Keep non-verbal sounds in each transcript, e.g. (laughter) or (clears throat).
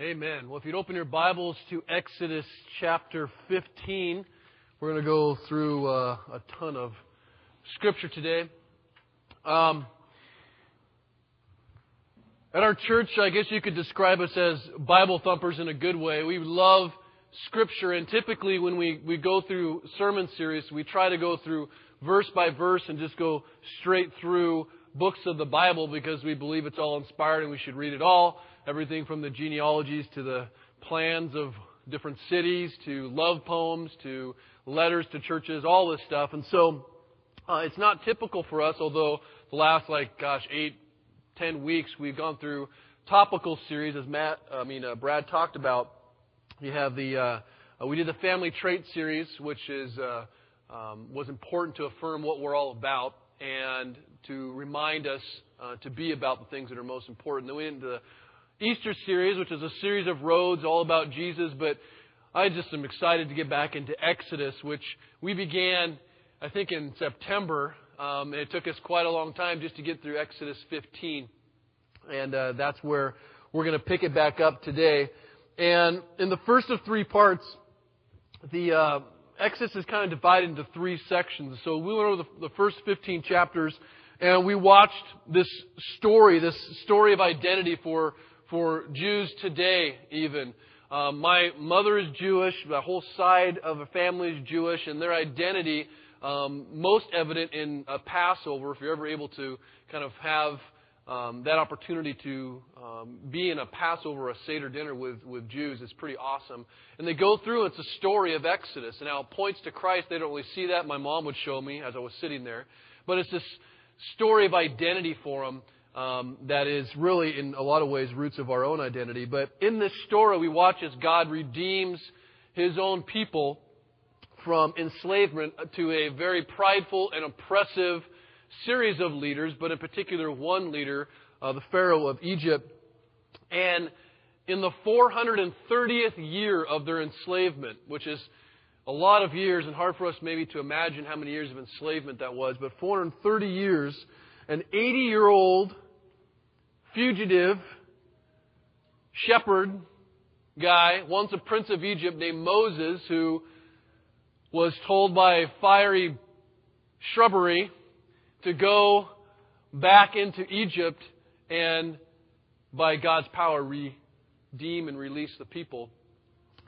Amen. Well, if you'd open your Bibles to Exodus chapter 15, we're going to go through uh, a ton of scripture today. Um, at our church, I guess you could describe us as Bible thumpers in a good way. We love scripture, and typically when we, we go through sermon series, we try to go through verse by verse and just go straight through books of the Bible because we believe it's all inspired and we should read it all everything from the genealogies to the plans of different cities to love poems to letters to churches, all this stuff. And so uh, it's not typical for us, although the last, like, gosh, eight, ten weeks we've gone through topical series, as Matt, I mean, uh, Brad talked about. You have the, uh, uh, we did the family trait series, which is, uh, um, was important to affirm what we're all about and to remind us uh, to be about the things that are most important. Then we went into the Easter series, which is a series of roads all about Jesus, but I just am excited to get back into Exodus, which we began, I think, in September. Um, and it took us quite a long time just to get through Exodus 15. And uh, that's where we're going to pick it back up today. And in the first of three parts, the uh, Exodus is kind of divided into three sections. So we went over the, the first 15 chapters, and we watched this story, this story of identity for for Jews today, even. Um, my mother is Jewish. The whole side of the family is Jewish, and their identity um, most evident in a Passover. If you're ever able to kind of have um, that opportunity to um, be in a Passover, a Seder dinner with, with Jews is pretty awesome. And they go through, it's a story of Exodus. And now it points to Christ. They don't really see that. My mom would show me as I was sitting there. But it's this story of identity for them um, that is really, in a lot of ways, roots of our own identity. But in this story, we watch as God redeems his own people from enslavement to a very prideful and oppressive series of leaders, but in particular one leader, uh, the Pharaoh of Egypt. And in the 430th year of their enslavement, which is a lot of years and hard for us maybe to imagine how many years of enslavement that was, but 430 years, an 80 year old fugitive shepherd guy, once a prince of Egypt named Moses, who was told by fiery shrubbery to go back into Egypt and by God's power redeem and release the people.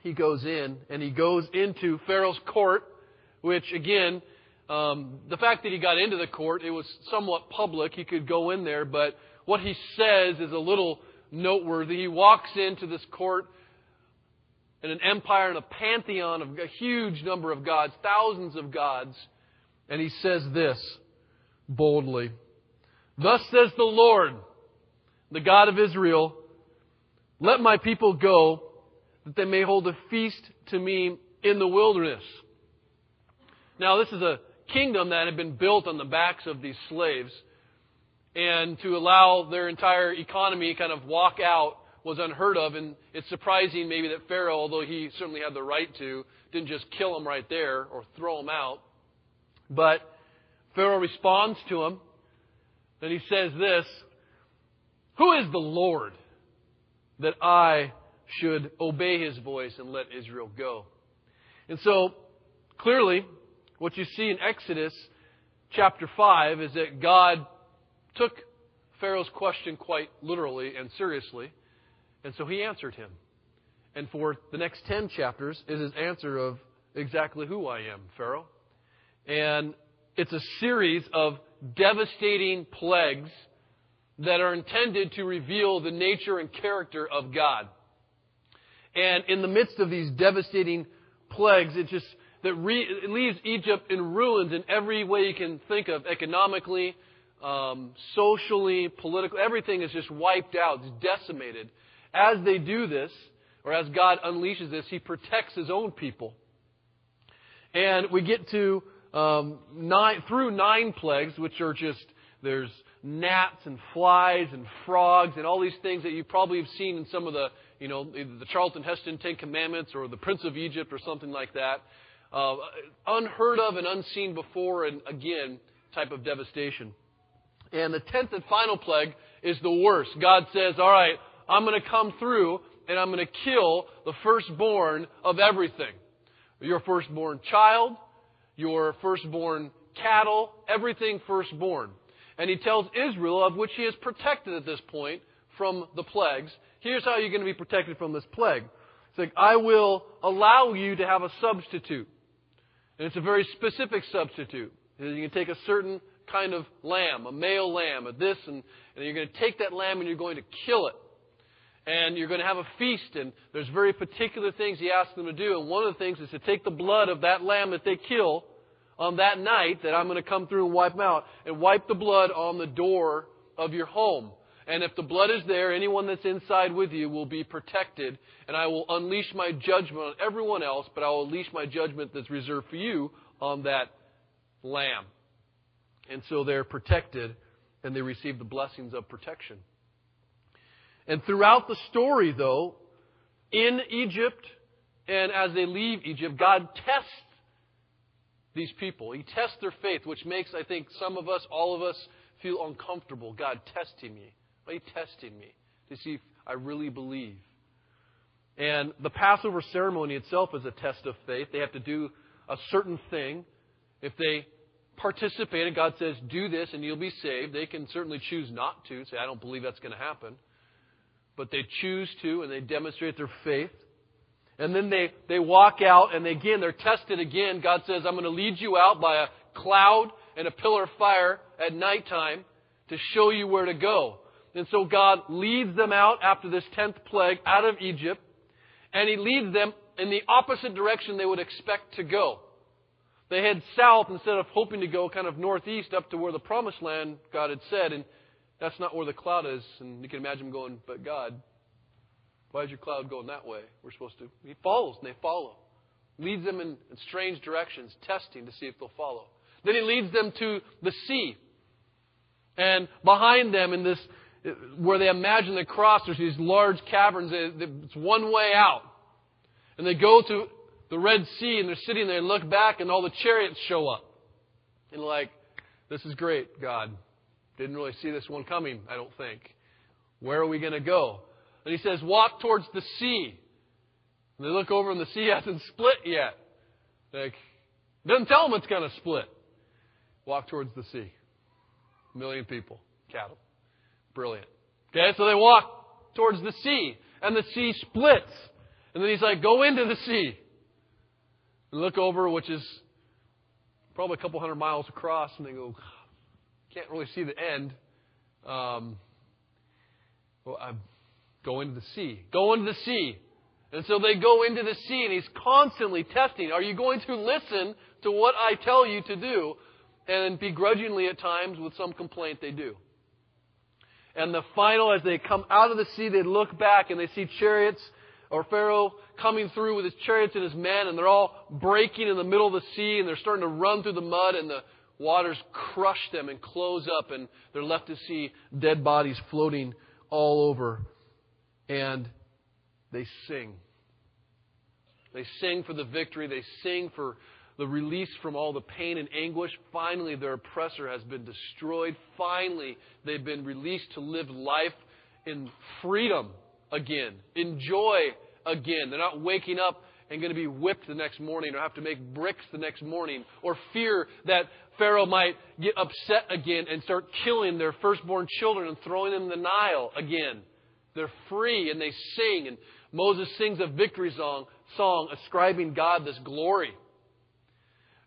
He goes in and he goes into Pharaoh's court, which again, um, the fact that he got into the court, it was somewhat public. He could go in there, but what he says is a little noteworthy. He walks into this court in an empire and a pantheon of a huge number of gods, thousands of gods, and he says this boldly Thus says the Lord, the God of Israel, let my people go, that they may hold a feast to me in the wilderness. Now, this is a kingdom that had been built on the backs of these slaves and to allow their entire economy kind of walk out was unheard of. And it's surprising maybe that Pharaoh, although he certainly had the right to, didn't just kill them right there or throw them out. But Pharaoh responds to him. Then he says this Who is the Lord that I should obey his voice and let Israel go? And so, clearly, what you see in Exodus chapter 5 is that God took Pharaoh's question quite literally and seriously, and so he answered him. And for the next 10 chapters is his answer of exactly who I am, Pharaoh. And it's a series of devastating plagues that are intended to reveal the nature and character of God. And in the midst of these devastating plagues, it just that re, it leaves Egypt in ruins in every way you can think of, economically, um, socially, politically, everything is just wiped out, it's decimated. As they do this, or as God unleashes this, He protects His own people. And we get to um, nine, through nine plagues, which are just there's gnats and flies and frogs and all these things that you probably have seen in some of the you know the Charlton Heston Ten Commandments or the Prince of Egypt or something like that. Uh, unheard of and unseen before, and again type of devastation. And the tenth and final plague is the worst. God says, all right, I'm going to come through and I'm going to kill the firstborn of everything. Your firstborn child, your firstborn cattle, everything firstborn. And he tells Israel, of which he is protected at this point from the plagues, here's how you're going to be protected from this plague. It's like, I will allow you to have a substitute. And it's a very specific substitute. You can take a certain kind of lamb, a male lamb, a this, and, and you're going to take that lamb and you're going to kill it. And you're going to have a feast, and there's very particular things he asks them to do. And one of the things is to take the blood of that lamb that they kill on that night that I'm going to come through and wipe them out, and wipe the blood on the door of your home. And if the blood is there, anyone that's inside with you will be protected. And I will unleash my judgment on everyone else, but I will unleash my judgment that's reserved for you on that lamb. And so they're protected and they receive the blessings of protection. And throughout the story, though, in Egypt and as they leave Egypt, God tests these people. He tests their faith, which makes, I think, some of us, all of us, feel uncomfortable. God testing me. Are you testing me? To see if I really believe. And the Passover ceremony itself is a test of faith. They have to do a certain thing. If they participate and God says, do this and you'll be saved, they can certainly choose not to, say, I don't believe that's going to happen. But they choose to and they demonstrate their faith. And then they, they walk out and they, again, they're tested again. God says, I'm going to lead you out by a cloud and a pillar of fire at nighttime to show you where to go. And so God leads them out after this tenth plague out of Egypt, and He leads them in the opposite direction they would expect to go. They head south instead of hoping to go kind of northeast up to where the promised land God had said, and that's not where the cloud is. And you can imagine going, but God, why is your cloud going that way? We're supposed to. He follows, and they follow. Leads them in, in strange directions, testing to see if they'll follow. Then he leads them to the sea. And behind them, in this where they imagine the cross, there's these large caverns. It's one way out. And they go to the Red Sea and they're sitting there and look back and all the chariots show up. And like, this is great, God. Didn't really see this one coming, I don't think. Where are we going to go? And he says, walk towards the sea. And they look over and the sea (laughs) hasn't split yet. Like, doesn't tell them it's going to split. Walk towards the sea. A million people, cattle. Brilliant. Okay, so they walk towards the sea, and the sea splits. And then he's like, go into the sea. And look over, which is probably a couple hundred miles across, and they go, can't really see the end. Um, well, I'm go into the sea. Go into the sea. And so they go into the sea, and he's constantly testing. Are you going to listen to what I tell you to do? And begrudgingly at times, with some complaint, they do. And the final, as they come out of the sea, they look back and they see chariots or Pharaoh coming through with his chariots and his men, and they're all breaking in the middle of the sea, and they're starting to run through the mud, and the waters crush them and close up, and they're left to see dead bodies floating all over. And they sing. They sing for the victory. They sing for the release from all the pain and anguish. Finally, their oppressor has been destroyed. Finally, they've been released to live life in freedom again, in joy again. They're not waking up and going to be whipped the next morning or have to make bricks the next morning or fear that Pharaoh might get upset again and start killing their firstborn children and throwing them in the Nile again. They're free and they sing and Moses sings a victory song, song ascribing God this glory.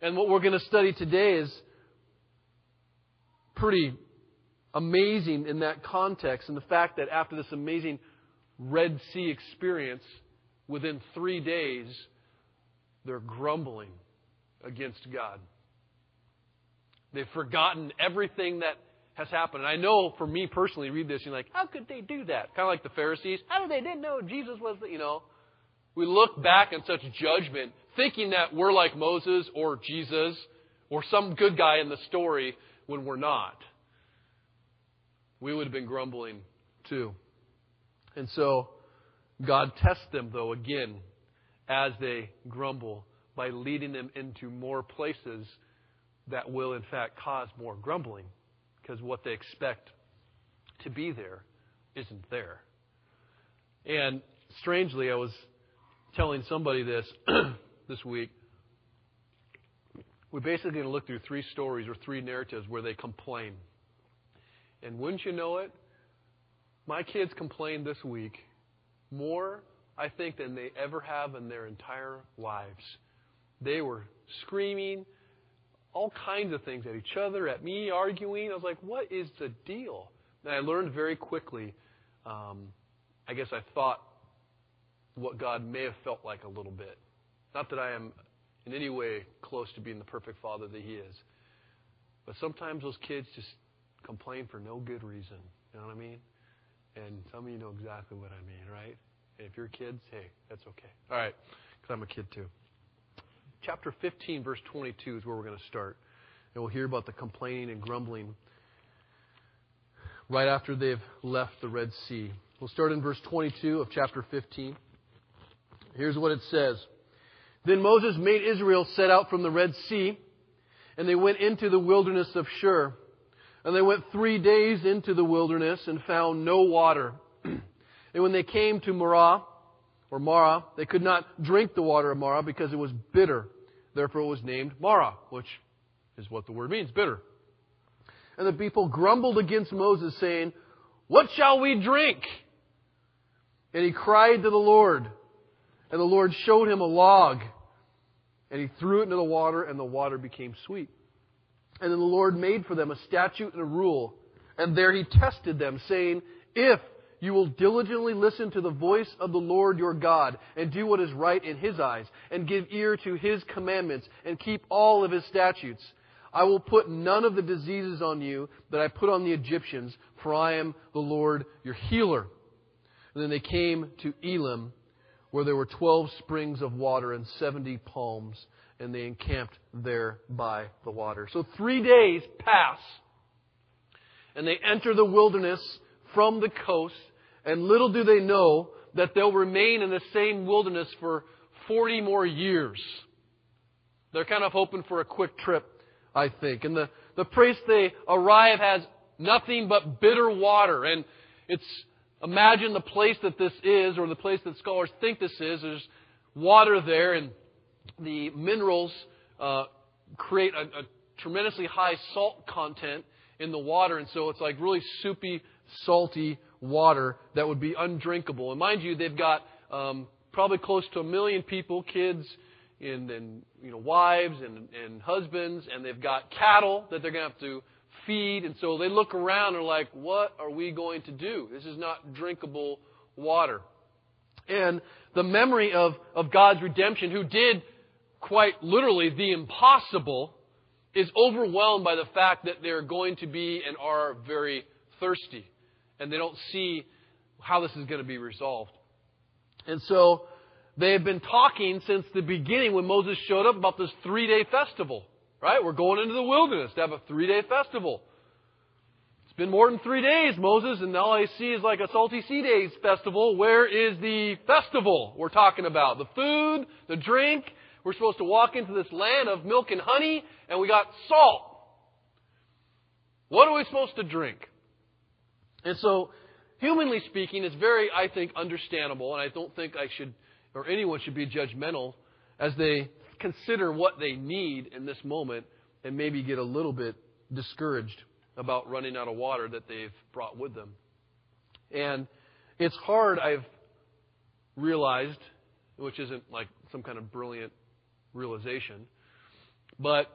And what we're going to study today is pretty amazing in that context, and the fact that after this amazing Red Sea experience, within three days, they're grumbling against God. They've forgotten everything that has happened. And I know for me personally, read this, you're like, how could they do that? Kind of like the Pharisees. How did they didn't know Jesus was the, you know? We look back in such judgment thinking that we're like Moses or Jesus or some good guy in the story when we're not. We would have been grumbling too. And so God tests them, though, again, as they grumble by leading them into more places that will, in fact, cause more grumbling because what they expect to be there isn't there. And strangely, I was telling somebody this (clears throat) this week. We're basically going to look through three stories or three narratives where they complain. And wouldn't you know it? My kids complained this week more, I think, than they ever have in their entire lives. They were screaming all kinds of things at each other, at me, arguing. I was like, what is the deal? And I learned very quickly, um, I guess I thought what God may have felt like a little bit. Not that I am in any way close to being the perfect father that He is. But sometimes those kids just complain for no good reason. You know what I mean? And some of you know exactly what I mean, right? If you're kids, hey, that's okay. All right, because I'm a kid too. Chapter 15, verse 22 is where we're going to start. And we'll hear about the complaining and grumbling right after they've left the Red Sea. We'll start in verse 22 of chapter 15. Here's what it says. Then Moses made Israel set out from the Red Sea, and they went into the wilderness of Shur. And they went three days into the wilderness and found no water. (clears throat) and when they came to Marah, or Marah, they could not drink the water of Marah because it was bitter. Therefore it was named Marah, which is what the word means, bitter. And the people grumbled against Moses, saying, What shall we drink? And he cried to the Lord. And the Lord showed him a log. And he threw it into the water, and the water became sweet. And then the Lord made for them a statute and a rule. And there he tested them, saying, If you will diligently listen to the voice of the Lord your God, and do what is right in his eyes, and give ear to his commandments, and keep all of his statutes, I will put none of the diseases on you that I put on the Egyptians, for I am the Lord your healer. And then they came to Elim, where there were twelve springs of water and seventy palms, and they encamped there by the water. So three days pass, and they enter the wilderness from the coast, and little do they know that they'll remain in the same wilderness for 40 more years. They're kind of hoping for a quick trip, I think. And the, the place they arrive has nothing but bitter water. And it's, imagine the place that this is, or the place that scholars think this is. There's water there, and the minerals uh, create a, a tremendously high salt content in the water. And so it's like really soupy, salty water that would be undrinkable. And mind you, they've got um, probably close to a million people, kids, and, and you know wives and, and husbands, and they've got cattle that they're going to have to feed. And so they look around and are like, "What are we going to do? This is not drinkable water." And the memory of, of God's redemption, who did quite literally the impossible, is overwhelmed by the fact that they're going to be and are very thirsty and they don't see how this is going to be resolved. And so they have been talking since the beginning when Moses showed up about this three day festival. Right? We're going into the wilderness to have a three day festival. It's been more than three days, Moses, and all I see is like a Salty Sea Days festival. Where is the festival we're talking about? The food, the drink. We're supposed to walk into this land of milk and honey, and we got salt. What are we supposed to drink? And so, humanly speaking, it's very, I think, understandable, and I don't think I should, or anyone should be judgmental as they consider what they need in this moment and maybe get a little bit discouraged about running out of water that they've brought with them. And it's hard, I've realized, which isn't like some kind of brilliant realization, but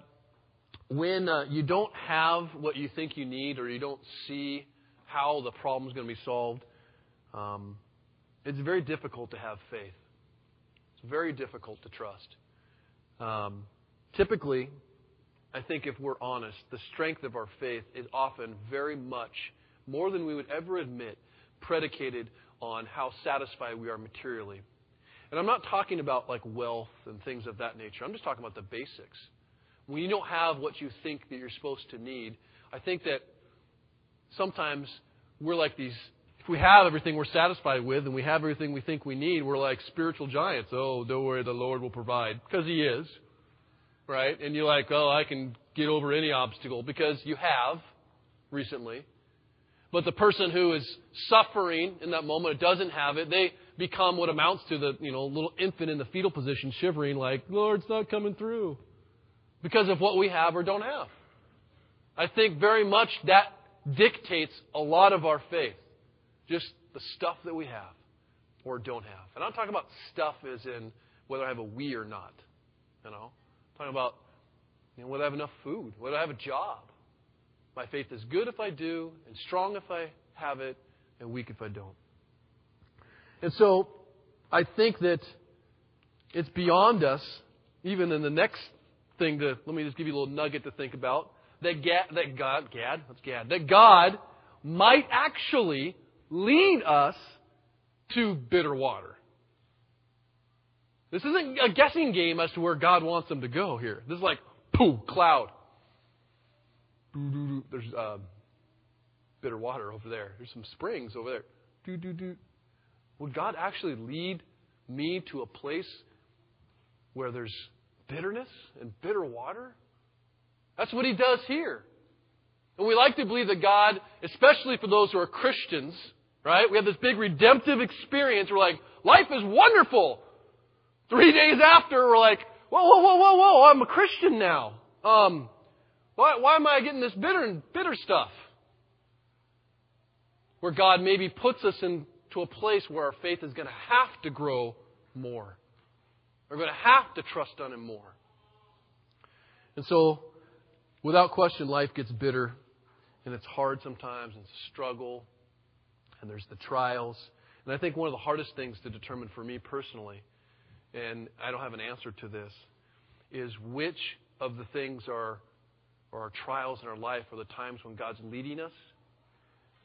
when uh, you don't have what you think you need or you don't see how the problem is going to be solved, um, it's very difficult to have faith. It's very difficult to trust. Um, typically, I think if we're honest, the strength of our faith is often very much, more than we would ever admit, predicated on how satisfied we are materially. And I'm not talking about like wealth and things of that nature. I'm just talking about the basics. When you don't have what you think that you're supposed to need, I think that sometimes we're like these. If we have everything we're satisfied with and we have everything we think we need, we're like spiritual giants. Oh, don't worry, the Lord will provide. Because He is. Right? And you're like, oh, I can get over any obstacle because you have recently. But the person who is suffering in that moment, doesn't have it, they become what amounts to the, you know, little infant in the fetal position shivering like, Lord, it's not coming through. Because of what we have or don't have. I think very much that dictates a lot of our faith. Just the stuff that we have or don't have. And I'm talking about stuff as in whether I have a we or not. You know? I'm talking about you know, whether I have enough food, whether I have a job. My faith is good if I do, and strong if I have it, and weak if I don't. And so I think that it's beyond us, even in the next thing to, let me just give you a little nugget to think about, that, Gad, that God, Gad, what's Gad? That God might actually lead us to bitter water. This isn't a guessing game as to where God wants them to go here. This is like, pooh, cloud. There's uh, bitter water over there. There's some springs over there. Would God actually lead me to a place where there's bitterness and bitter water? That's what he does here. And we like to believe that God, especially for those who are Christians, right? We have this big redemptive experience. We're like, life is wonderful. Three days after, we're like, whoa, whoa, whoa, whoa, whoa, I'm a Christian now. Um, why, why am I getting this bitter and bitter stuff? Where God maybe puts us into a place where our faith is going to have to grow more. We're going to have to trust on Him more. And so, without question, life gets bitter, and it's hard sometimes, and it's a struggle, and there's the trials. And I think one of the hardest things to determine for me personally, and I don't have an answer to this, is which of the things are, are our trials in our life are the times when God's leading us,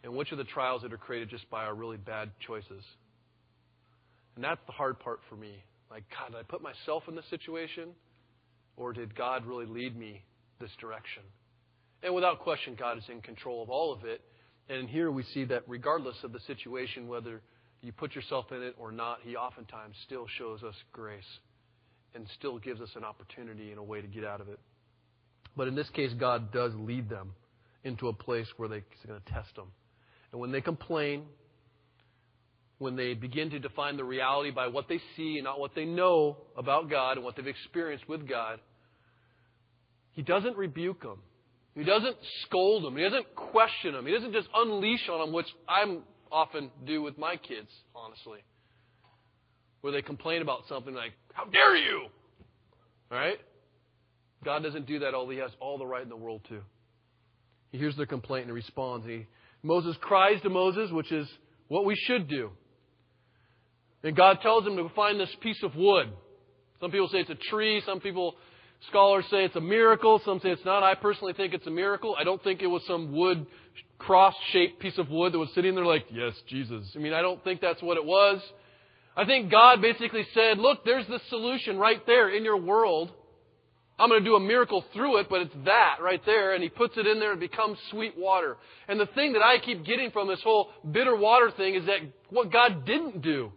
and which are the trials that are created just by our really bad choices. And that's the hard part for me. Like, God, did I put myself in this situation? Or did God really lead me this direction? And without question, God is in control of all of it. And here we see that regardless of the situation, whether you put yourself in it or not, He oftentimes still shows us grace and still gives us an opportunity and a way to get out of it. But in this case, God does lead them into a place where they're going to test them. And when they complain, when they begin to define the reality by what they see and not what they know about God and what they've experienced with God, He doesn't rebuke them. He doesn't scold them. He doesn't question them. He doesn't just unleash on them, which I often do with my kids, honestly. Where they complain about something like, How dare you? All right? God doesn't do that, although He has all the right in the world to. He hears their complaint and responds. He, Moses cries to Moses, which is what we should do. And God tells him to find this piece of wood. Some people say it's a tree. Some people Scholars say it's a miracle. Some say it's not. I personally think it's a miracle. I don't think it was some wood, cross shaped piece of wood that was sitting there like, yes, Jesus. I mean, I don't think that's what it was. I think God basically said, look, there's the solution right there in your world. I'm going to do a miracle through it, but it's that right there. And he puts it in there and becomes sweet water. And the thing that I keep getting from this whole bitter water thing is that what God didn't do.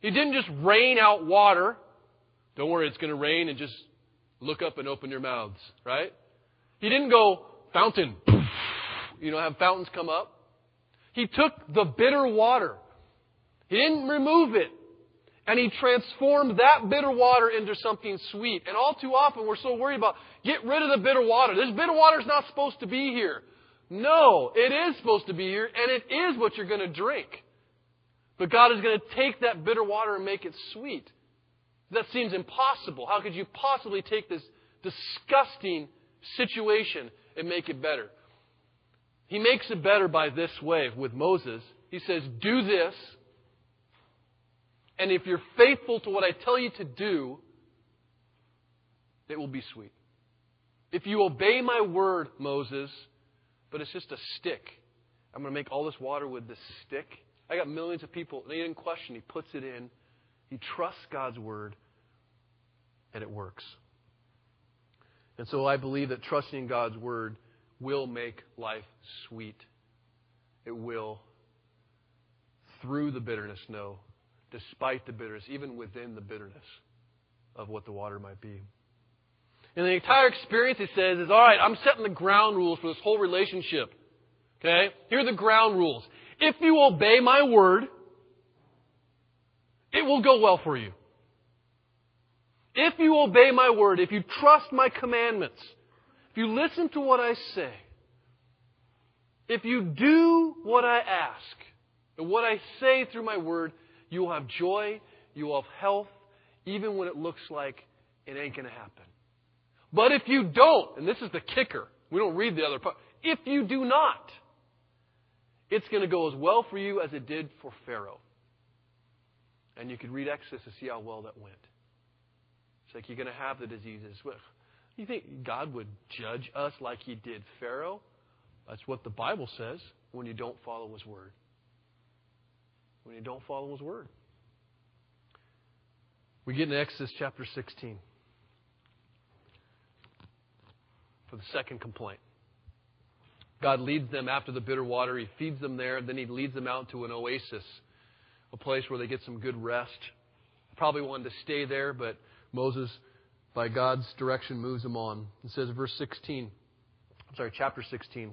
He didn't just rain out water. Don't worry, it's going to rain and just look up and open your mouths, right? He didn't go fountain, you know, have fountains come up. He took the bitter water. He didn't remove it. And he transformed that bitter water into something sweet. And all too often we're so worried about get rid of the bitter water. This bitter water is not supposed to be here. No, it is supposed to be here, and it is what you're going to drink. But God is going to take that bitter water and make it sweet. That seems impossible. How could you possibly take this disgusting situation and make it better? He makes it better by this way with Moses. He says, Do this, and if you're faithful to what I tell you to do, it will be sweet. If you obey my word, Moses, but it's just a stick, I'm going to make all this water with this stick. I got millions of people, They he didn't question. He puts it in. He trusts God's word, and it works. And so I believe that trusting God's word will make life sweet. It will, through the bitterness, no, despite the bitterness, even within the bitterness of what the water might be. And the entire experience, he says, is all right, I'm setting the ground rules for this whole relationship. Okay? Here are the ground rules. If you obey my word, it will go well for you. If you obey my word, if you trust my commandments, if you listen to what I say, if you do what I ask, and what I say through my word, you will have joy, you will have health, even when it looks like it ain't going to happen. But if you don't, and this is the kicker, we don't read the other part, if you do not, it's going to go as well for you as it did for Pharaoh. And you could read Exodus to see how well that went. It's like you're going to have the diseases. You think God would judge us like he did Pharaoh? That's what the Bible says when you don't follow his word. When you don't follow his word. We get in Exodus chapter 16 for the second complaint. God leads them after the bitter water. He feeds them there. Then he leads them out to an oasis, a place where they get some good rest. Probably wanted to stay there, but Moses, by God's direction, moves them on. It says, verse 16, I'm sorry, chapter 16.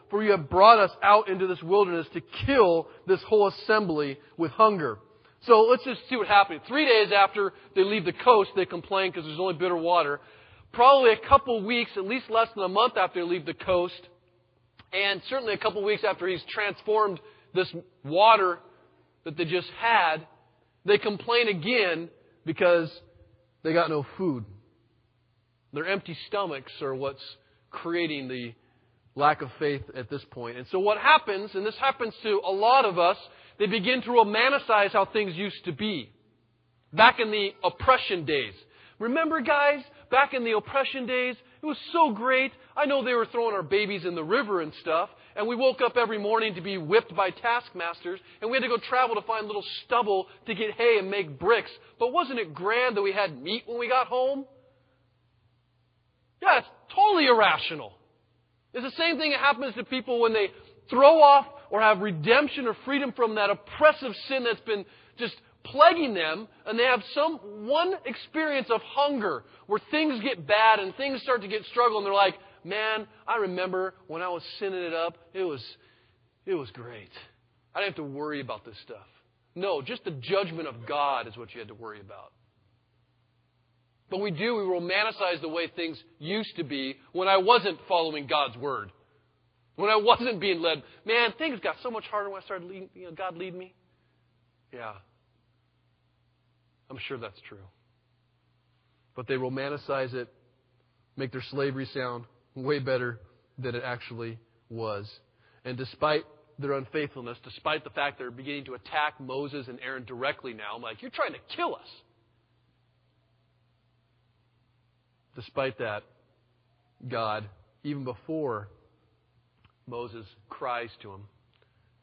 for you have brought us out into this wilderness to kill this whole assembly with hunger. So let's just see what happened. Three days after they leave the coast, they complain because there's only bitter water. Probably a couple weeks, at least less than a month after they leave the coast, and certainly a couple weeks after he's transformed this water that they just had, they complain again because they got no food. Their empty stomachs are what's creating the lack of faith at this point. And so what happens, and this happens to a lot of us, they begin to romanticize how things used to be. Back in the oppression days. Remember, guys, back in the oppression days, it was so great. I know they were throwing our babies in the river and stuff, and we woke up every morning to be whipped by taskmasters, and we had to go travel to find little stubble to get hay and make bricks. But wasn't it grand that we had meat when we got home? Yeah, it's totally irrational. It's the same thing that happens to people when they throw off or have redemption or freedom from that oppressive sin that's been just plaguing them, and they have some one experience of hunger where things get bad and things start to get struggle, and they're like, "Man, I remember when I was sinning it up. It was, it was great. I didn't have to worry about this stuff." No, just the judgment of God is what you had to worry about. But we do, we romanticize the way things used to be when I wasn't following God's word. When I wasn't being led. Man, things got so much harder when I started leading, you know, God lead me. Yeah. I'm sure that's true. But they romanticize it, make their slavery sound way better than it actually was. And despite their unfaithfulness, despite the fact they're beginning to attack Moses and Aaron directly now, I'm like, you're trying to kill us. Despite that, God, even before Moses cries to him,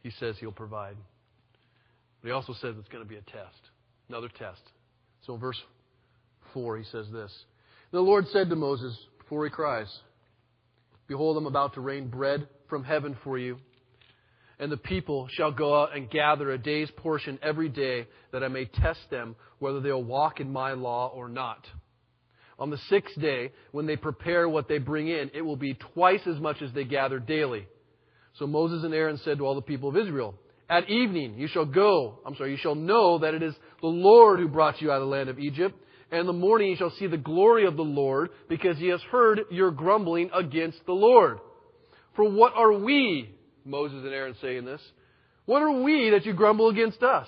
he says he'll provide. But he also says it's going to be a test, another test. So in verse 4, he says this The Lord said to Moses before he cries, Behold, I'm about to rain bread from heaven for you. And the people shall go out and gather a day's portion every day, that I may test them whether they'll walk in my law or not. On the sixth day, when they prepare what they bring in, it will be twice as much as they gather daily. So Moses and Aaron said to all the people of Israel, At evening you shall go, I'm sorry, you shall know that it is the Lord who brought you out of the land of Egypt. And in the morning you shall see the glory of the Lord, because he has heard your grumbling against the Lord. For what are we, Moses and Aaron saying this, what are we that you grumble against us?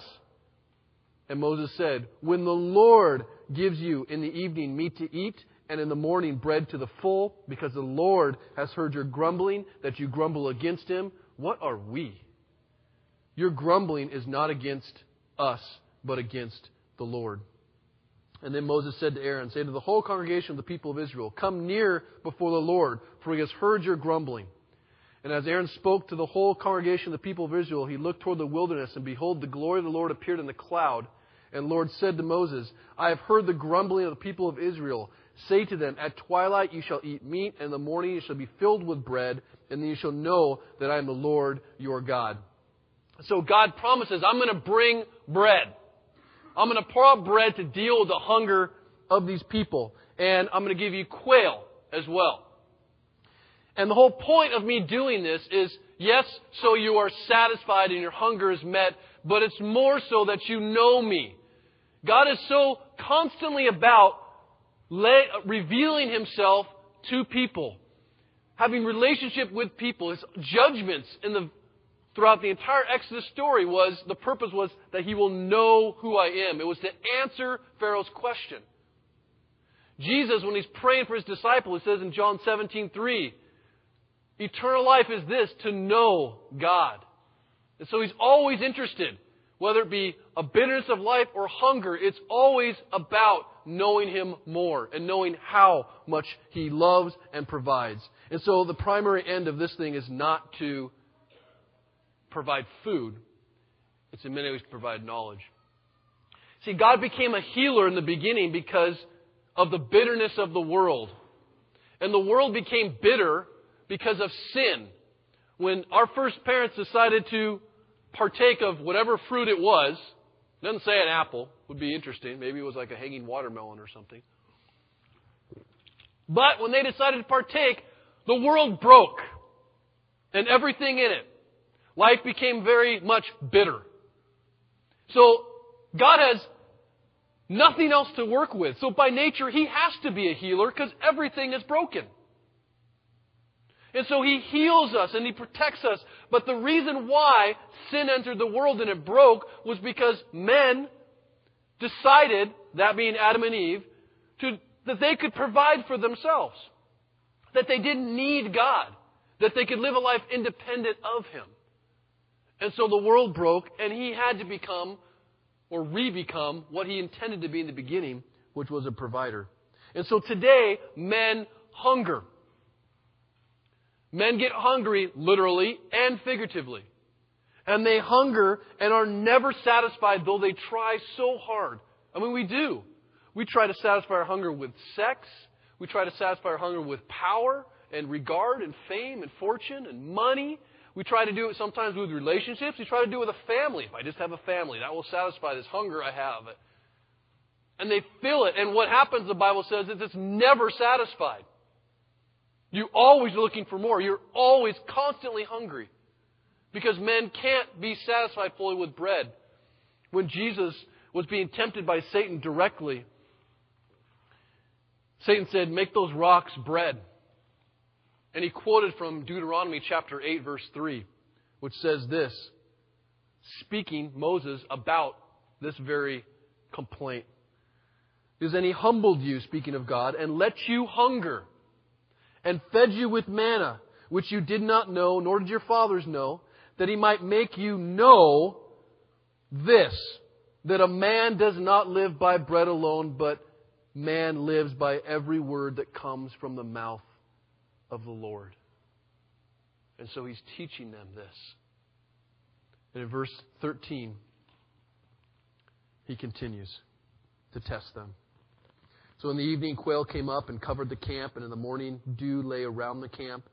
And Moses said, When the Lord gives you in the evening meat to eat, and in the morning bread to the full, because the Lord has heard your grumbling, that you grumble against him. What are we? Your grumbling is not against us, but against the Lord. And then Moses said to Aaron, Say to the whole congregation of the people of Israel, Come near before the Lord, for he has heard your grumbling. And as Aaron spoke to the whole congregation of the people of Israel, he looked toward the wilderness, and behold, the glory of the Lord appeared in the cloud. And Lord said to Moses, I have heard the grumbling of the people of Israel. Say to them, At twilight you shall eat meat, and in the morning you shall be filled with bread, and then you shall know that I am the Lord your God. So God promises, I'm going to bring bread. I'm going to pour out bread to deal with the hunger of these people. And I'm going to give you quail as well. And the whole point of me doing this is, yes, so you are satisfied and your hunger is met, but it's more so that you know me. God is so constantly about revealing himself to people, having relationship with people. His judgments in the throughout the entire Exodus story was the purpose was that he will know who I am. It was to answer Pharaoh's question. Jesus, when he's praying for his disciples, he says in John 17, 3, Eternal life is this, to know God. And so he's always interested, whether it be a bitterness of life or hunger, it's always about knowing him more and knowing how much he loves and provides. And so the primary end of this thing is not to provide food, it's in many ways to provide knowledge. See, God became a healer in the beginning because of the bitterness of the world. And the world became bitter because of sin. When our first parents decided to partake of whatever fruit it was, doesn't say an apple, would be interesting. Maybe it was like a hanging watermelon or something. But when they decided to partake, the world broke and everything in it. Life became very much bitter. So God has nothing else to work with. So by nature, He has to be a healer because everything is broken. And so he heals us and he protects us. But the reason why sin entered the world and it broke was because men decided, that being Adam and Eve, to, that they could provide for themselves. That they didn't need God. That they could live a life independent of Him. And so the world broke and he had to become or re-become what he intended to be in the beginning, which was a provider. And so today, men hunger. Men get hungry, literally and figuratively. And they hunger and are never satisfied, though they try so hard. I mean, we do. We try to satisfy our hunger with sex. We try to satisfy our hunger with power and regard and fame and fortune and money. We try to do it sometimes with relationships. We try to do it with a family. If I just have a family, that will satisfy this hunger I have. And they feel it. And what happens, the Bible says, is it's never satisfied. You're always looking for more. You're always constantly hungry. Because men can't be satisfied fully with bread. When Jesus was being tempted by Satan directly, Satan said, Make those rocks bread. And he quoted from Deuteronomy chapter 8, verse 3, which says this, speaking Moses about this very complaint. Is and he humbled you, speaking of God, and let you hunger and fed you with manna, which you did not know, nor did your fathers know, that he might make you know this, that a man does not live by bread alone, but man lives by every word that comes from the mouth of the Lord. And so he's teaching them this. And in verse 13, he continues to test them. So in the evening, quail came up and covered the camp, and in the morning, dew lay around the camp.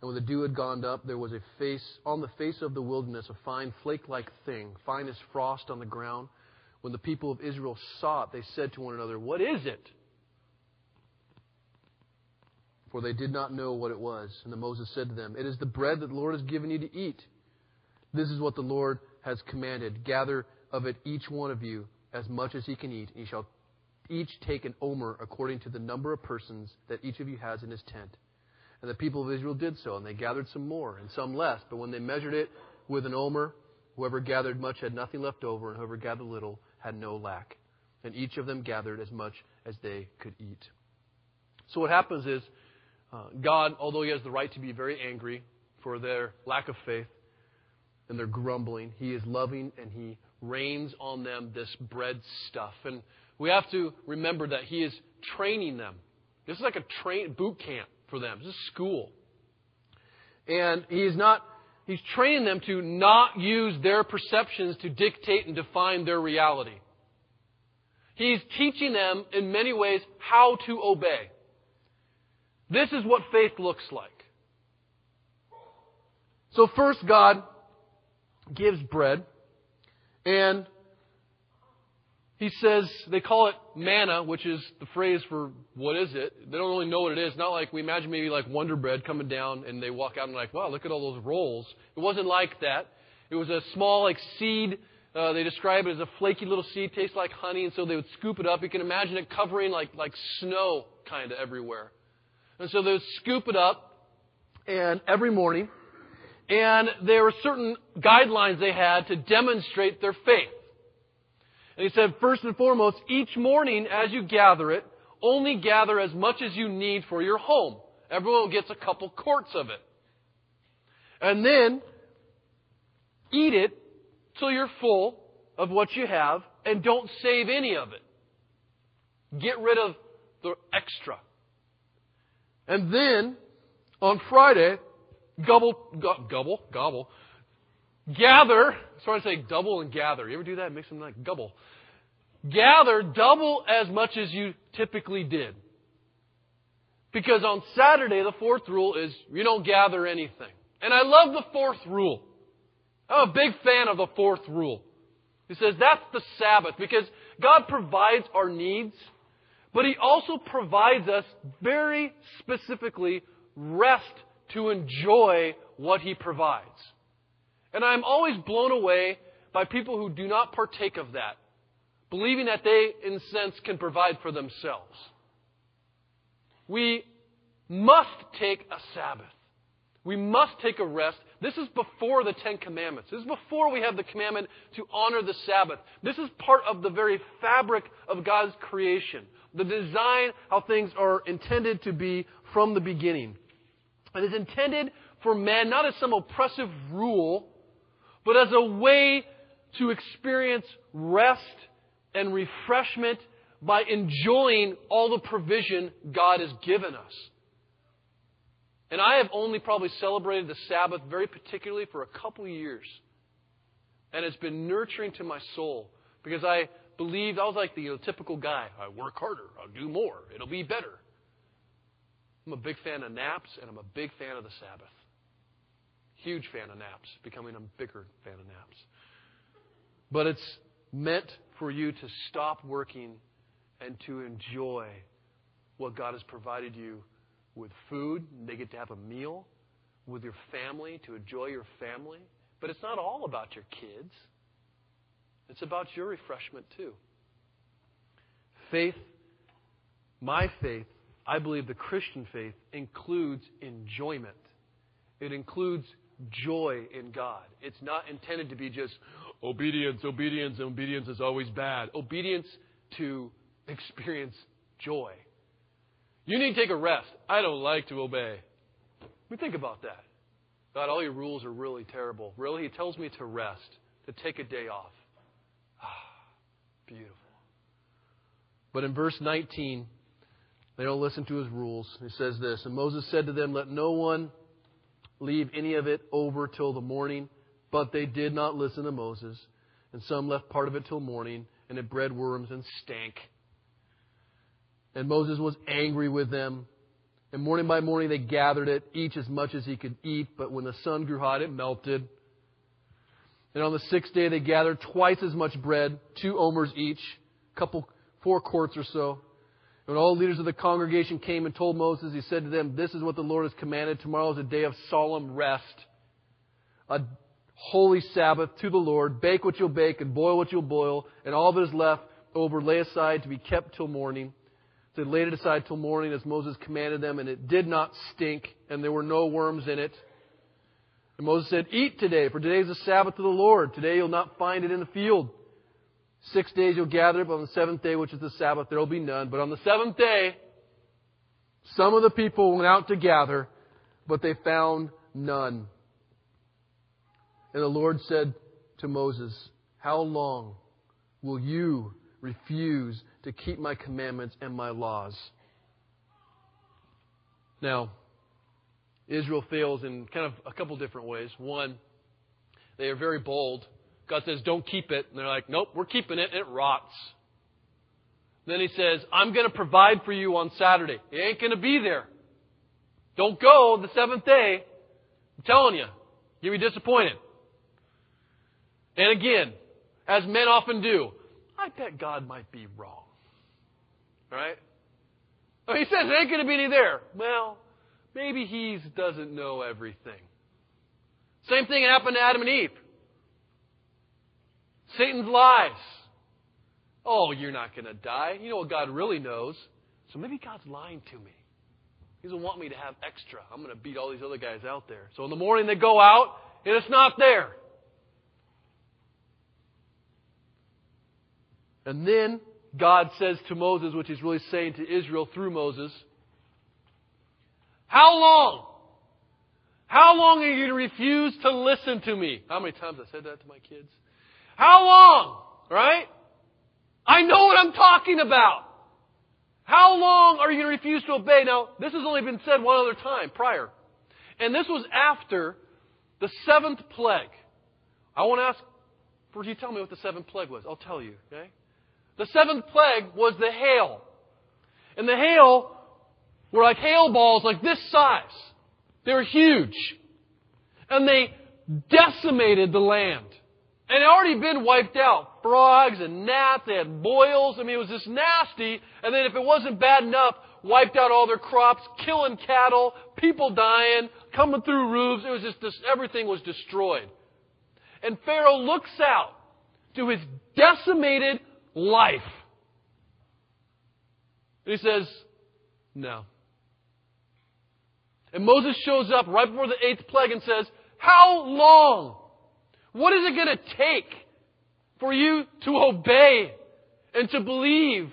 And when the dew had gone up, there was a face on the face of the wilderness, a fine flake-like thing, fine as frost on the ground. When the people of Israel saw it, they said to one another, "What is it?" For they did not know what it was. And then Moses said to them, "It is the bread that the Lord has given you to eat. This is what the Lord has commanded: gather of it each one of you as much as he can eat, and he shall each take an omer according to the number of persons that each of you has in his tent. And the people of Israel did so, and they gathered some more, and some less. But when they measured it with an omer, whoever gathered much had nothing left over, and whoever gathered little had no lack. And each of them gathered as much as they could eat. So what happens is, uh, God, although He has the right to be very angry for their lack of faith and their grumbling, He is loving and He rains on them this bread stuff. And we have to remember that He is training them. This is like a train boot camp for them. This is school. And he's not, he's training them to not use their perceptions to dictate and define their reality. He's teaching them in many ways how to obey. This is what faith looks like. So first God gives bread and he says, they call it manna, which is the phrase for what is it. They don't really know what it is. Not like we imagine maybe like Wonder Bread coming down and they walk out and like, wow, look at all those rolls. It wasn't like that. It was a small like seed. Uh, they describe it as a flaky little seed, tastes like honey, and so they would scoop it up. You can imagine it covering like like snow kind of everywhere. And so they would scoop it up, and every morning, and there were certain guidelines they had to demonstrate their faith. And he said, first and foremost, each morning as you gather it, only gather as much as you need for your home. Everyone gets a couple quarts of it. And then eat it till you're full of what you have and don't save any of it. Get rid of the extra. And then on Friday, gobble, gobble, gobble, Gather, sorry to say double and gather. You ever do that? Mix them like double. Gather double as much as you typically did. Because on Saturday, the fourth rule is you don't gather anything. And I love the fourth rule. I'm a big fan of the fourth rule. He says that's the Sabbath because God provides our needs, but He also provides us very specifically rest to enjoy what He provides. And I'm always blown away by people who do not partake of that, believing that they, in sense, can provide for themselves. We must take a Sabbath. We must take a rest. This is before the Ten Commandments. This is before we have the commandment to honor the Sabbath. This is part of the very fabric of God's creation. The design, how things are intended to be from the beginning. It is intended for man not as some oppressive rule, but as a way to experience rest and refreshment by enjoying all the provision God has given us. And I have only probably celebrated the Sabbath very particularly for a couple years. And it's been nurturing to my soul because I believed I was like the you know, typical guy. I work harder, I'll do more, it'll be better. I'm a big fan of naps, and I'm a big fan of the Sabbath. Huge fan of naps, becoming a bigger fan of naps. But it's meant for you to stop working and to enjoy what God has provided you with food. They get to have a meal with your family, to enjoy your family. But it's not all about your kids, it's about your refreshment too. Faith, my faith, I believe the Christian faith includes enjoyment. It includes joy in God. It's not intended to be just obedience, obedience, and obedience is always bad. Obedience to experience joy. You need to take a rest. I don't like to obey. We think about that. God, all your rules are really terrible. Really? He tells me to rest, to take a day off. Ah, beautiful. But in verse 19, they don't listen to his rules. He says this And Moses said to them, Let no one leave any of it over till the morning. But they did not listen to Moses. And some left part of it till morning, and it bred worms and stank. And Moses was angry with them. And morning by morning they gathered it, each as much as he could eat. But when the sun grew hot, it melted. And on the sixth day they gathered twice as much bread, two omers each, a couple, four quarts or so. When all the leaders of the congregation came and told Moses, he said to them, This is what the Lord has commanded. Tomorrow is a day of solemn rest, a holy Sabbath to the Lord. Bake what you'll bake and boil what you'll boil, and all that is left over lay aside to be kept till morning. So they laid it aside till morning as Moses commanded them, and it did not stink, and there were no worms in it. And Moses said, Eat today, for today is the Sabbath of the Lord. Today you'll not find it in the field. Six days you'll gather but on the seventh day, which is the Sabbath, there will be none. But on the seventh day, some of the people went out to gather, but they found none. And the Lord said to Moses, How long will you refuse to keep my commandments and my laws? Now, Israel fails in kind of a couple different ways. One, they are very bold. God says, don't keep it. And they're like, nope, we're keeping it, it rots. Then he says, I'm going to provide for you on Saturday. It ain't going to be there. Don't go the seventh day. I'm telling you, you'll be disappointed. And again, as men often do, I bet God might be wrong. Right? He says there ain't going to be any there. Well, maybe he doesn't know everything. Same thing happened to Adam and Eve. Satan's lies. Oh, you're not going to die. You know what God really knows. So maybe God's lying to me. He doesn't want me to have extra. I'm going to beat all these other guys out there. So in the morning they go out and it's not there. And then God says to Moses, which he's really saying to Israel through Moses, How long? How long are you going to refuse to listen to me? How many times I said that to my kids? How long? Right? I know what I'm talking about. How long are you going to refuse to obey? Now, this has only been said one other time prior. And this was after the seventh plague. I want to ask, first you to tell me what the seventh plague was. I'll tell you, okay? The seventh plague was the hail. And the hail were like hail balls like this size. They were huge. And they decimated the land. And it already been wiped out. Frogs and gnats, they had boils. I mean, it was just nasty. And then if it wasn't bad enough, wiped out all their crops, killing cattle, people dying, coming through roofs. It was just, this, everything was destroyed. And Pharaoh looks out to his decimated life. And he says, no. And Moses shows up right before the eighth plague and says, how long? What is it going to take for you to obey and to believe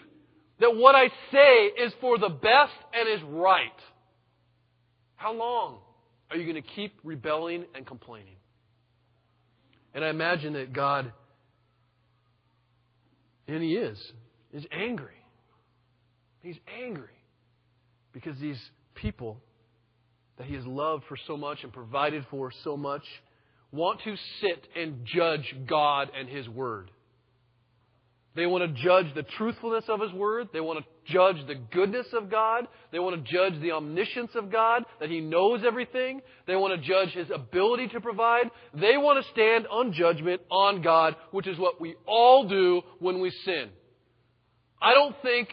that what I say is for the best and is right? How long are you going to keep rebelling and complaining? And I imagine that God, and He is, is angry. He's angry because these people that He has loved for so much and provided for so much want to sit and judge God and His Word. They want to judge the truthfulness of His Word. They want to judge the goodness of God. They want to judge the omniscience of God, that He knows everything. They want to judge His ability to provide. They want to stand on judgment on God, which is what we all do when we sin. I don't think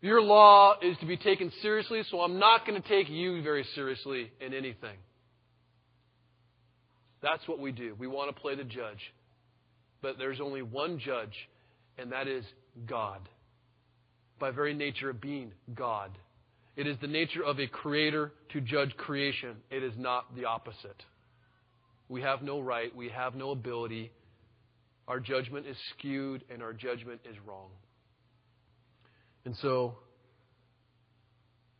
your law is to be taken seriously, so I'm not going to take you very seriously in anything. That's what we do. We want to play the judge. But there's only one judge, and that is God. By very nature of being God. It is the nature of a creator to judge creation. It is not the opposite. We have no right, we have no ability. Our judgment is skewed, and our judgment is wrong. And so,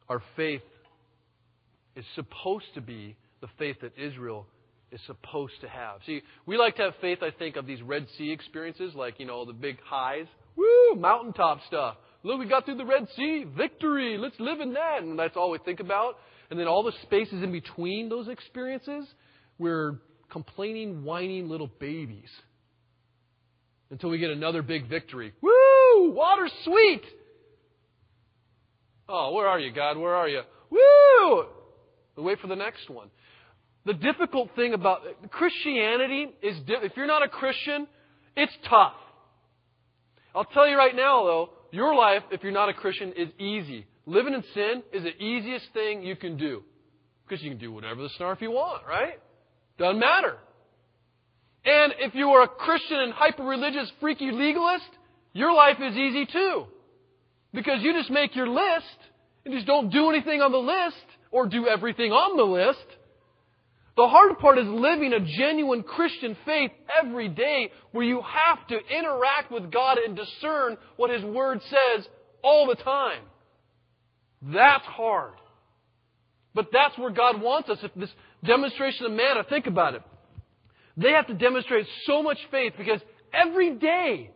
our faith is supposed to be the faith that Israel is supposed to have. See, we like to have faith, I think, of these Red Sea experiences, like, you know, the big highs. Woo, mountaintop stuff. Look, we got through the Red Sea. Victory. Let's live in that. And that's all we think about. And then all the spaces in between those experiences, we're complaining, whining little babies. Until we get another big victory. Woo! Water's sweet! Oh, where are you, God? Where are you? Woo! We wait for the next one. The difficult thing about Christianity is if you're not a Christian, it's tough. I'll tell you right now, though, your life, if you're not a Christian, is easy. Living in sin is the easiest thing you can do. Because you can do whatever the snarf you want, right? Doesn't matter. And if you are a Christian and hyper religious, freaky legalist, your life is easy too. Because you just make your list and just don't do anything on the list or do everything on the list. The hard part is living a genuine Christian faith every day where you have to interact with God and discern what His Word says all the time. That's hard. But that's where God wants us. If this demonstration of manna, think about it. They have to demonstrate so much faith because every day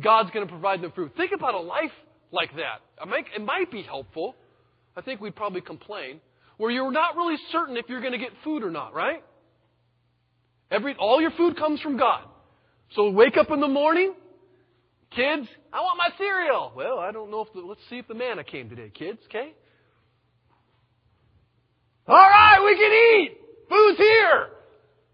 God's going to provide them fruit. Think about a life like that. It might be helpful. I think we'd probably complain. Where you're not really certain if you're going to get food or not, right? Every, all your food comes from God. So wake up in the morning, kids, I want my cereal. Well, I don't know if the, let's see if the manna came today, kids, okay? All right, we can eat. Food's here.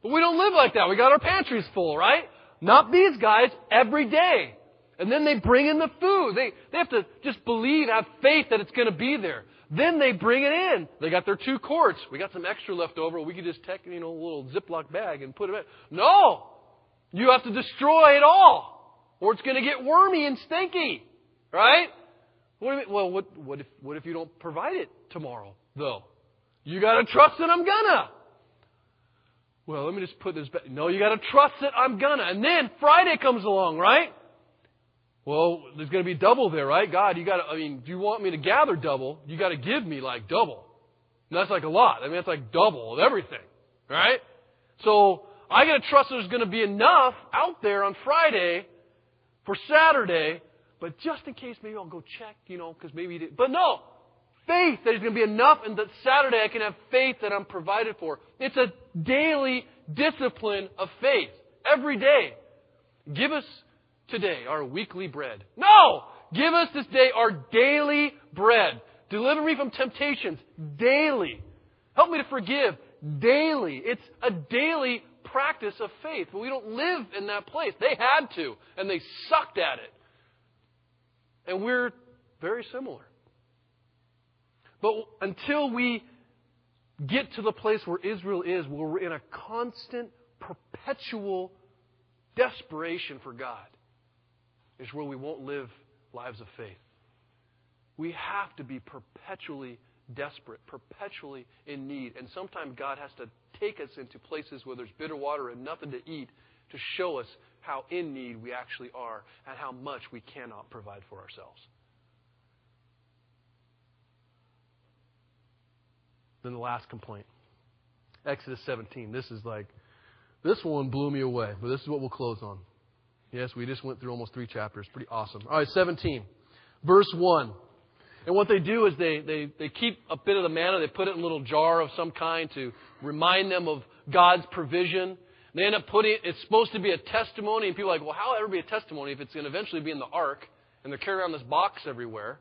But we don't live like that. We got our pantries full, right? Not these guys every day. And then they bring in the food. They, they have to just believe, have faith that it's going to be there. Then they bring it in. They got their two quarts. We got some extra left over. We could just take, you know, a little Ziploc bag and put it in. No! You have to destroy it all. Or it's going to get wormy and stinky. Right? What do you mean? Well, what, what, if, what if you don't provide it tomorrow, though? You got to trust that I'm gonna. Well, let me just put this back. No, you got to trust that I'm gonna. And then Friday comes along, right? Well, there's going to be double there, right? God, you got to, I mean, do you want me to gather double? You got to give me like double. And that's like a lot. I mean, that's like double of everything, right? So, I got to trust there's going to be enough out there on Friday for Saturday, but just in case, maybe I'll go check, you know, because maybe, did. but no, faith that there's going to be enough and that Saturday I can have faith that I'm provided for. It's a daily discipline of faith. Every day. Give us today our weekly bread. No! Give us this day our daily bread. Deliver me from temptations daily. Help me to forgive daily. It's a daily practice of faith, but we don't live in that place. They had to, and they sucked at it. And we're very similar. But until we get to the place where Israel is, where we're in a constant, perpetual desperation for God, is where we won't live lives of faith. We have to be perpetually desperate, perpetually in need. And sometimes God has to take us into places where there's bitter water and nothing to eat to show us how in need we actually are and how much we cannot provide for ourselves. Then the last complaint Exodus 17. This is like, this one blew me away, but this is what we'll close on. Yes, we just went through almost three chapters. Pretty awesome. All right, 17. Verse 1. And what they do is they, they, they keep a bit of the manna, they put it in a little jar of some kind to remind them of God's provision. They end up putting it, it's supposed to be a testimony, and people are like, well, how will ever be a testimony if it's going to eventually be in the ark, and they're carrying around this box everywhere?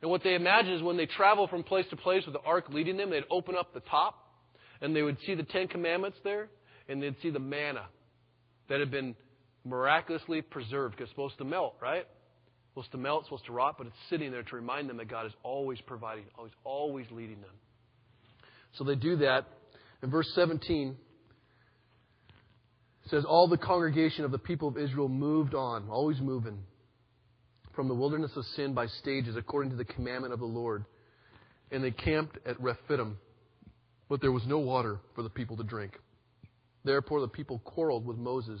And what they imagine is when they travel from place to place with the ark leading them, they'd open up the top, and they would see the Ten Commandments there, and they'd see the manna that had been miraculously preserved because it's supposed to melt, right? It's supposed to melt, supposed to rot, but it's sitting there to remind them that God is always providing, always, always leading them. So they do that. In verse 17, it says, All the congregation of the people of Israel moved on, always moving, from the wilderness of sin by stages, according to the commandment of the Lord. And they camped at Rephidim, but there was no water for the people to drink. Therefore the people quarreled with Moses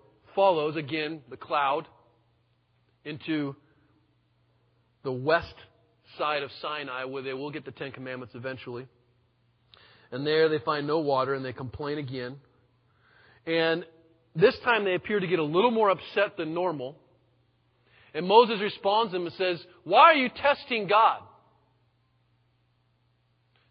follows again the cloud into the west side of Sinai where they will get the Ten Commandments eventually. And there they find no water and they complain again. And this time they appear to get a little more upset than normal. And Moses responds to them and says, Why are you testing God?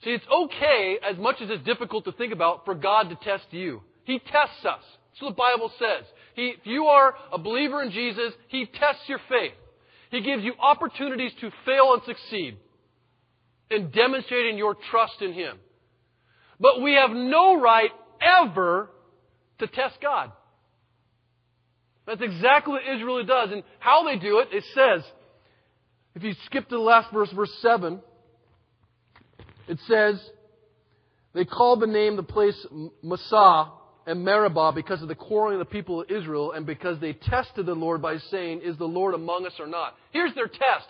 See, it's okay, as much as it's difficult to think about, for God to test you. He tests us. That's what the Bible says. He, if you are a believer in Jesus, He tests your faith. He gives you opportunities to fail and succeed in demonstrating your trust in Him. But we have no right ever to test God. That's exactly what Israel does. And how they do it, it says, if you skip to the last verse, verse 7, it says, they called the name the place Massah and Meribah because of the quarreling of the people of Israel and because they tested the Lord by saying, Is the Lord among us or not? Here's their test.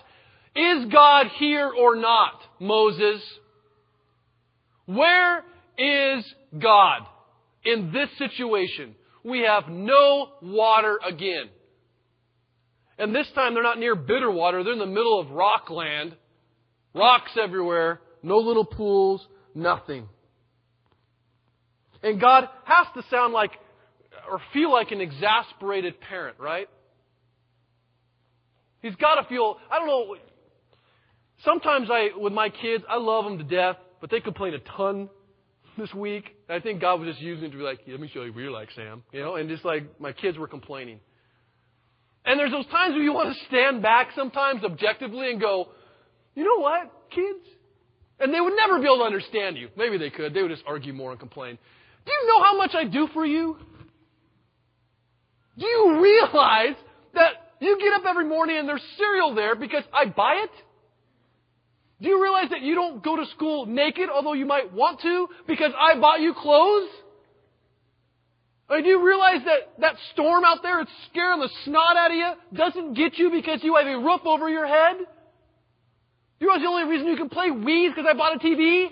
Is God here or not, Moses? Where is God in this situation? We have no water again. And this time they're not near bitter water, they're in the middle of rock land. Rocks everywhere, no little pools, nothing. And God has to sound like or feel like an exasperated parent, right? He's got to feel, I don't know, sometimes I, with my kids, I love them to death, but they complain a ton this week. I think God was just using it to be like, let me show you what you're like, Sam. You know, and just like my kids were complaining. And there's those times where you want to stand back sometimes objectively and go, you know what, kids? And they would never be able to understand you. Maybe they could. They would just argue more and complain. Do you know how much I do for you? Do you realize that you get up every morning and there's cereal there because I buy it? Do you realize that you don't go to school naked, although you might want to, because I bought you clothes? I mean, do you realize that that storm out there, it's scaring the snot out of you, doesn't get you because you have a roof over your head? Do you realize the only reason you can play Wii is because I bought a TV?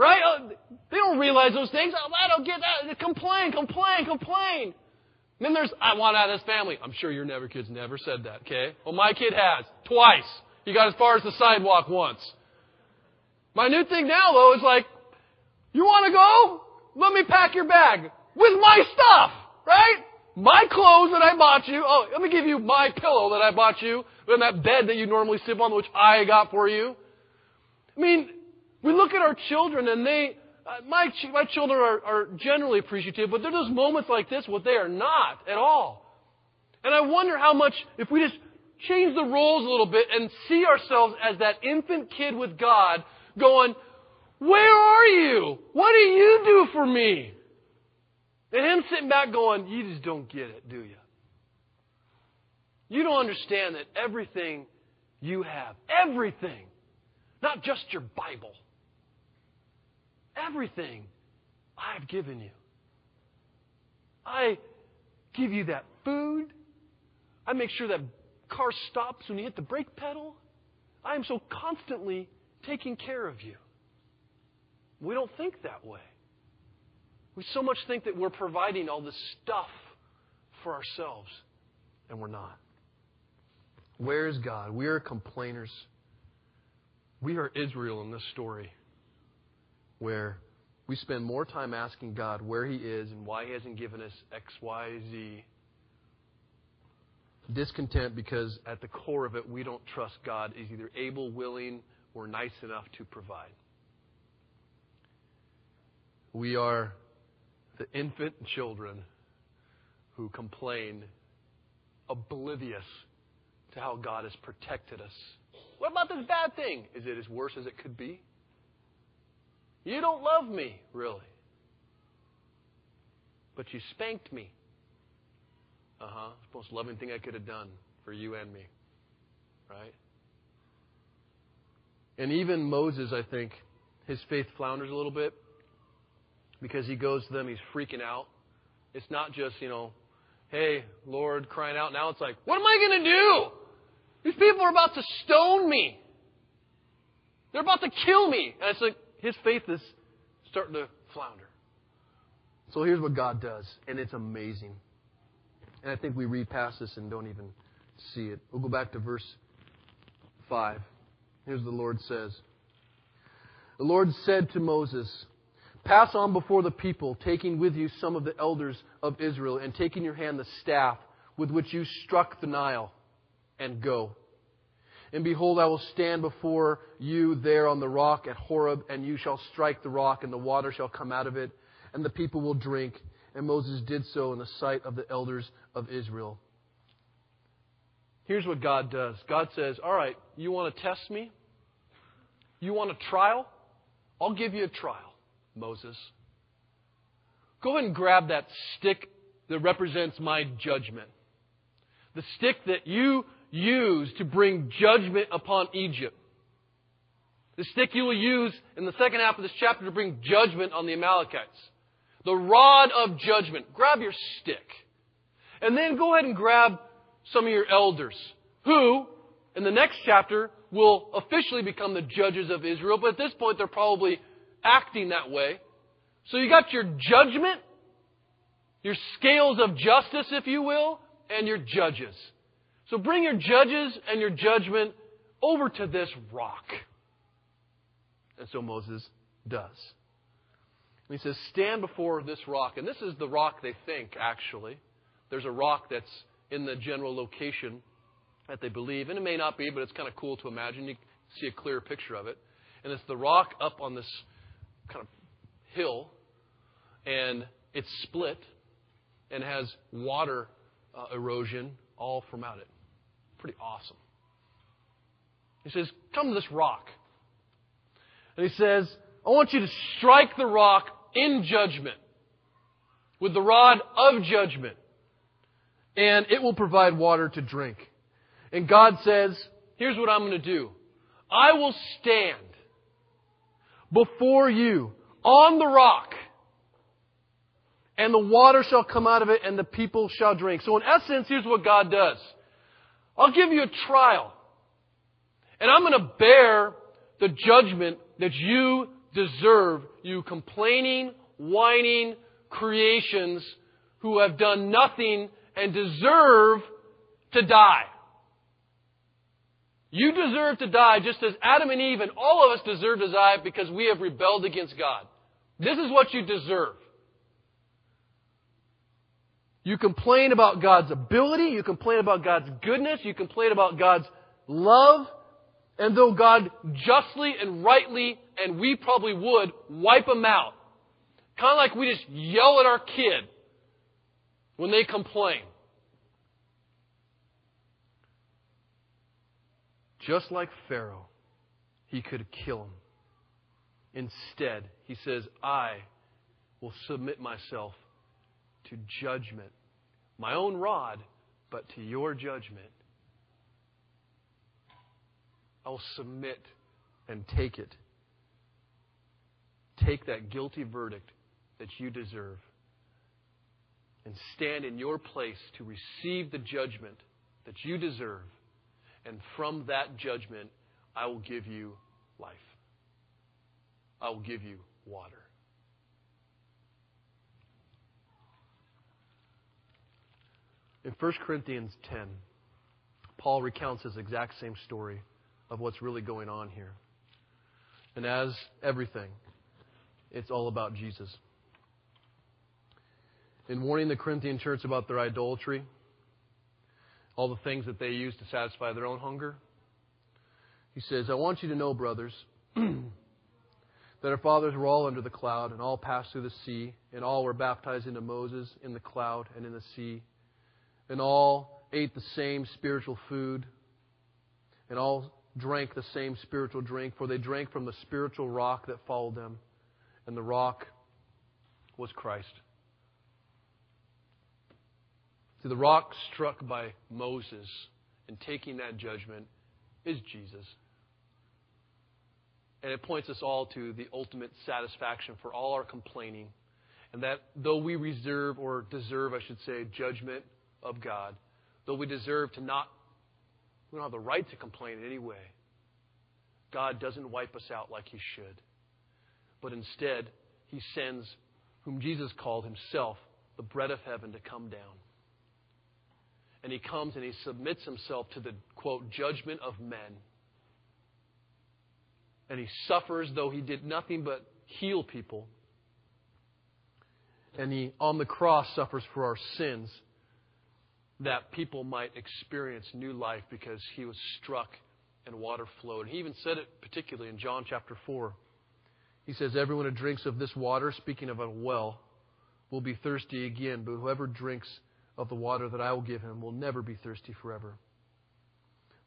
Right? Uh, they don't realize those things. Oh, I don't get that. Complain, complain, complain. And then there's, I want out of this family. I'm sure your never kid's never said that, okay? Well, my kid has. Twice. He got as far as the sidewalk once. My new thing now, though, is like, you want to go? Let me pack your bag with my stuff, right? My clothes that I bought you. Oh, let me give you my pillow that I bought you, and that bed that you normally sleep on, which I got for you. I mean, we look at our children and they, uh, my, my children are, are generally appreciative, but there are those moments like this where they are not at all. And I wonder how much, if we just change the roles a little bit and see ourselves as that infant kid with God going, Where are you? What do you do for me? And him sitting back going, You just don't get it, do you? You don't understand that everything you have, everything, not just your Bible, Everything I've given you. I give you that food. I make sure that car stops when you hit the brake pedal. I am so constantly taking care of you. We don't think that way. We so much think that we're providing all this stuff for ourselves, and we're not. Where is God? We are complainers. We are Israel in this story where we spend more time asking God where He is and why He hasn't given us X, Y, Z. Discontent because at the core of it, we don't trust God is either able, willing, or nice enough to provide. We are the infant children who complain, oblivious to how God has protected us. What about this bad thing? Is it as worse as it could be? You don't love me, really. But you spanked me. Uh huh. Most loving thing I could have done for you and me. Right? And even Moses, I think, his faith flounders a little bit because he goes to them, he's freaking out. It's not just, you know, hey, Lord, crying out. Now it's like, what am I going to do? These people are about to stone me. They're about to kill me. And it's like, his faith is starting to flounder. So here's what God does, and it's amazing. And I think we read past this and don't even see it. We'll go back to verse 5. Here's what the Lord says The Lord said to Moses, Pass on before the people, taking with you some of the elders of Israel, and taking in your hand the staff with which you struck the Nile, and go. And behold, I will stand before you there on the rock at Horeb, and you shall strike the rock, and the water shall come out of it, and the people will drink. And Moses did so in the sight of the elders of Israel. Here's what God does God says, All right, you want to test me? You want a trial? I'll give you a trial, Moses. Go ahead and grab that stick that represents my judgment. The stick that you use to bring judgment upon Egypt. The stick you will use in the second half of this chapter to bring judgment on the Amalekites. The rod of judgment. Grab your stick. And then go ahead and grab some of your elders who, in the next chapter, will officially become the judges of Israel, but at this point they're probably acting that way. So you got your judgment, your scales of justice, if you will, and your judges. So bring your judges and your judgment over to this rock. And so Moses does. And he says, Stand before this rock. And this is the rock they think, actually. There's a rock that's in the general location that they believe. And it may not be, but it's kind of cool to imagine. You see a clear picture of it. And it's the rock up on this kind of hill. And it's split and has water uh, erosion all from out it. Pretty awesome. He says, Come to this rock. And he says, I want you to strike the rock in judgment with the rod of judgment, and it will provide water to drink. And God says, Here's what I'm going to do I will stand before you on the rock, and the water shall come out of it, and the people shall drink. So, in essence, here's what God does I'll give you a trial, and I'm going to bear the judgment that you deserve, you complaining, whining creations who have done nothing and deserve to die. You deserve to die just as Adam and Eve and all of us deserve to die because we have rebelled against God. This is what you deserve. You complain about God's ability, you complain about God's goodness, you complain about God's love, and though God justly and rightly, and we probably would, wipe them out. Kind of like we just yell at our kid when they complain. Just like Pharaoh, he could kill him. Instead, he says, I will submit myself to judgment. My own rod, but to your judgment. I will submit and take it. Take that guilty verdict that you deserve and stand in your place to receive the judgment that you deserve. And from that judgment, I will give you life. I will give you water. In 1 Corinthians 10, Paul recounts his exact same story of what's really going on here. And as everything, it's all about Jesus. In warning the Corinthian church about their idolatry, all the things that they use to satisfy their own hunger, he says, I want you to know, brothers, (clears throat) that our fathers were all under the cloud and all passed through the sea, and all were baptized into Moses in the cloud and in the sea, and all ate the same spiritual food, and all drank the same spiritual drink, for they drank from the spiritual rock that followed them, and the rock was Christ. See, the rock struck by Moses in taking that judgment is Jesus. And it points us all to the ultimate satisfaction for all our complaining. And that though we reserve, or deserve, I should say, judgment of God, though we deserve to not we don't have the right to complain in any way. God doesn't wipe us out like He should. But instead, He sends whom Jesus called Himself the bread of heaven to come down. And He comes and He submits Himself to the, quote, judgment of men. And He suffers, though He did nothing but heal people. And He, on the cross, suffers for our sins that people might experience new life because he was struck and water flowed. He even said it particularly in John chapter 4. He says, Everyone who drinks of this water, speaking of a well, will be thirsty again, but whoever drinks of the water that I will give him will never be thirsty forever.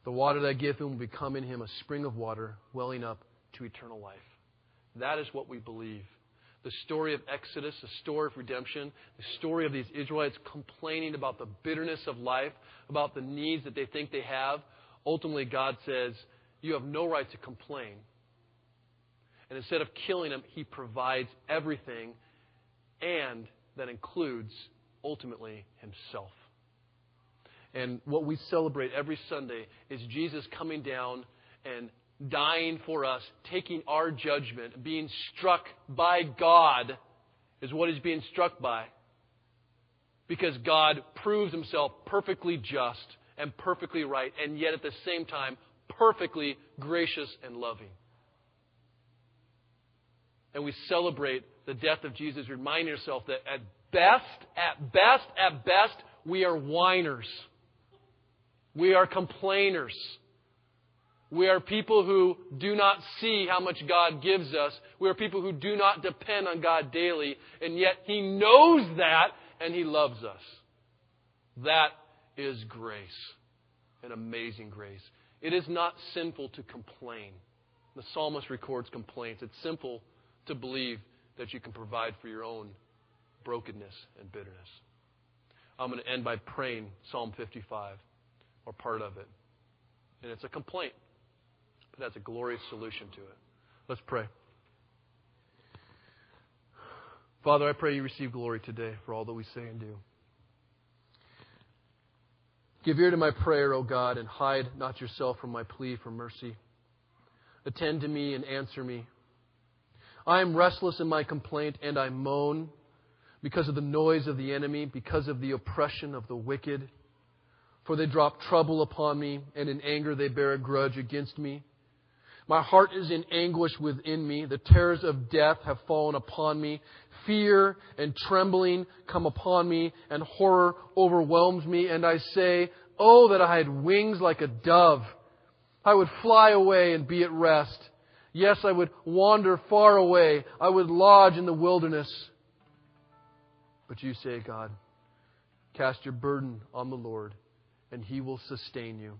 The water that I give him will become in him a spring of water welling up to eternal life. That is what we believe the story of Exodus, the story of redemption, the story of these Israelites complaining about the bitterness of life, about the needs that they think they have. Ultimately, God says, You have no right to complain. And instead of killing them, He provides everything, and that includes, ultimately, Himself. And what we celebrate every Sunday is Jesus coming down and dying for us, taking our judgment, being struck by God is what he's being struck by. Because God proves himself perfectly just and perfectly right, and yet at the same time, perfectly gracious and loving. And we celebrate the death of Jesus, reminding ourselves that at best, at best, at best, we are whiners. We are complainers. We are people who do not see how much God gives us. We are people who do not depend on God daily, and yet He knows that and He loves us. That is grace, an amazing grace. It is not sinful to complain. The psalmist records complaints. It's simple to believe that you can provide for your own brokenness and bitterness. I'm going to end by praying Psalm 55, or part of it. And it's a complaint, but that's a glorious solution to it. Let's pray. Father, I pray you receive glory today for all that we say and do. Give ear to my prayer, O God, and hide not yourself from my plea for mercy. Attend to me and answer me. I am restless in my complaint, and I moan because of the noise of the enemy, because of the oppression of the wicked. For they drop trouble upon me, and in anger they bear a grudge against me. My heart is in anguish within me. The terrors of death have fallen upon me. Fear and trembling come upon me, and horror overwhelms me. And I say, Oh, that I had wings like a dove! I would fly away and be at rest. Yes, I would wander far away. I would lodge in the wilderness. But you say, God, cast your burden on the Lord, and he will sustain you.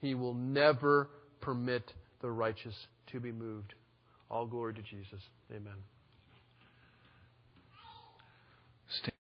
He will never permit the righteous to be moved. All glory to Jesus. Amen.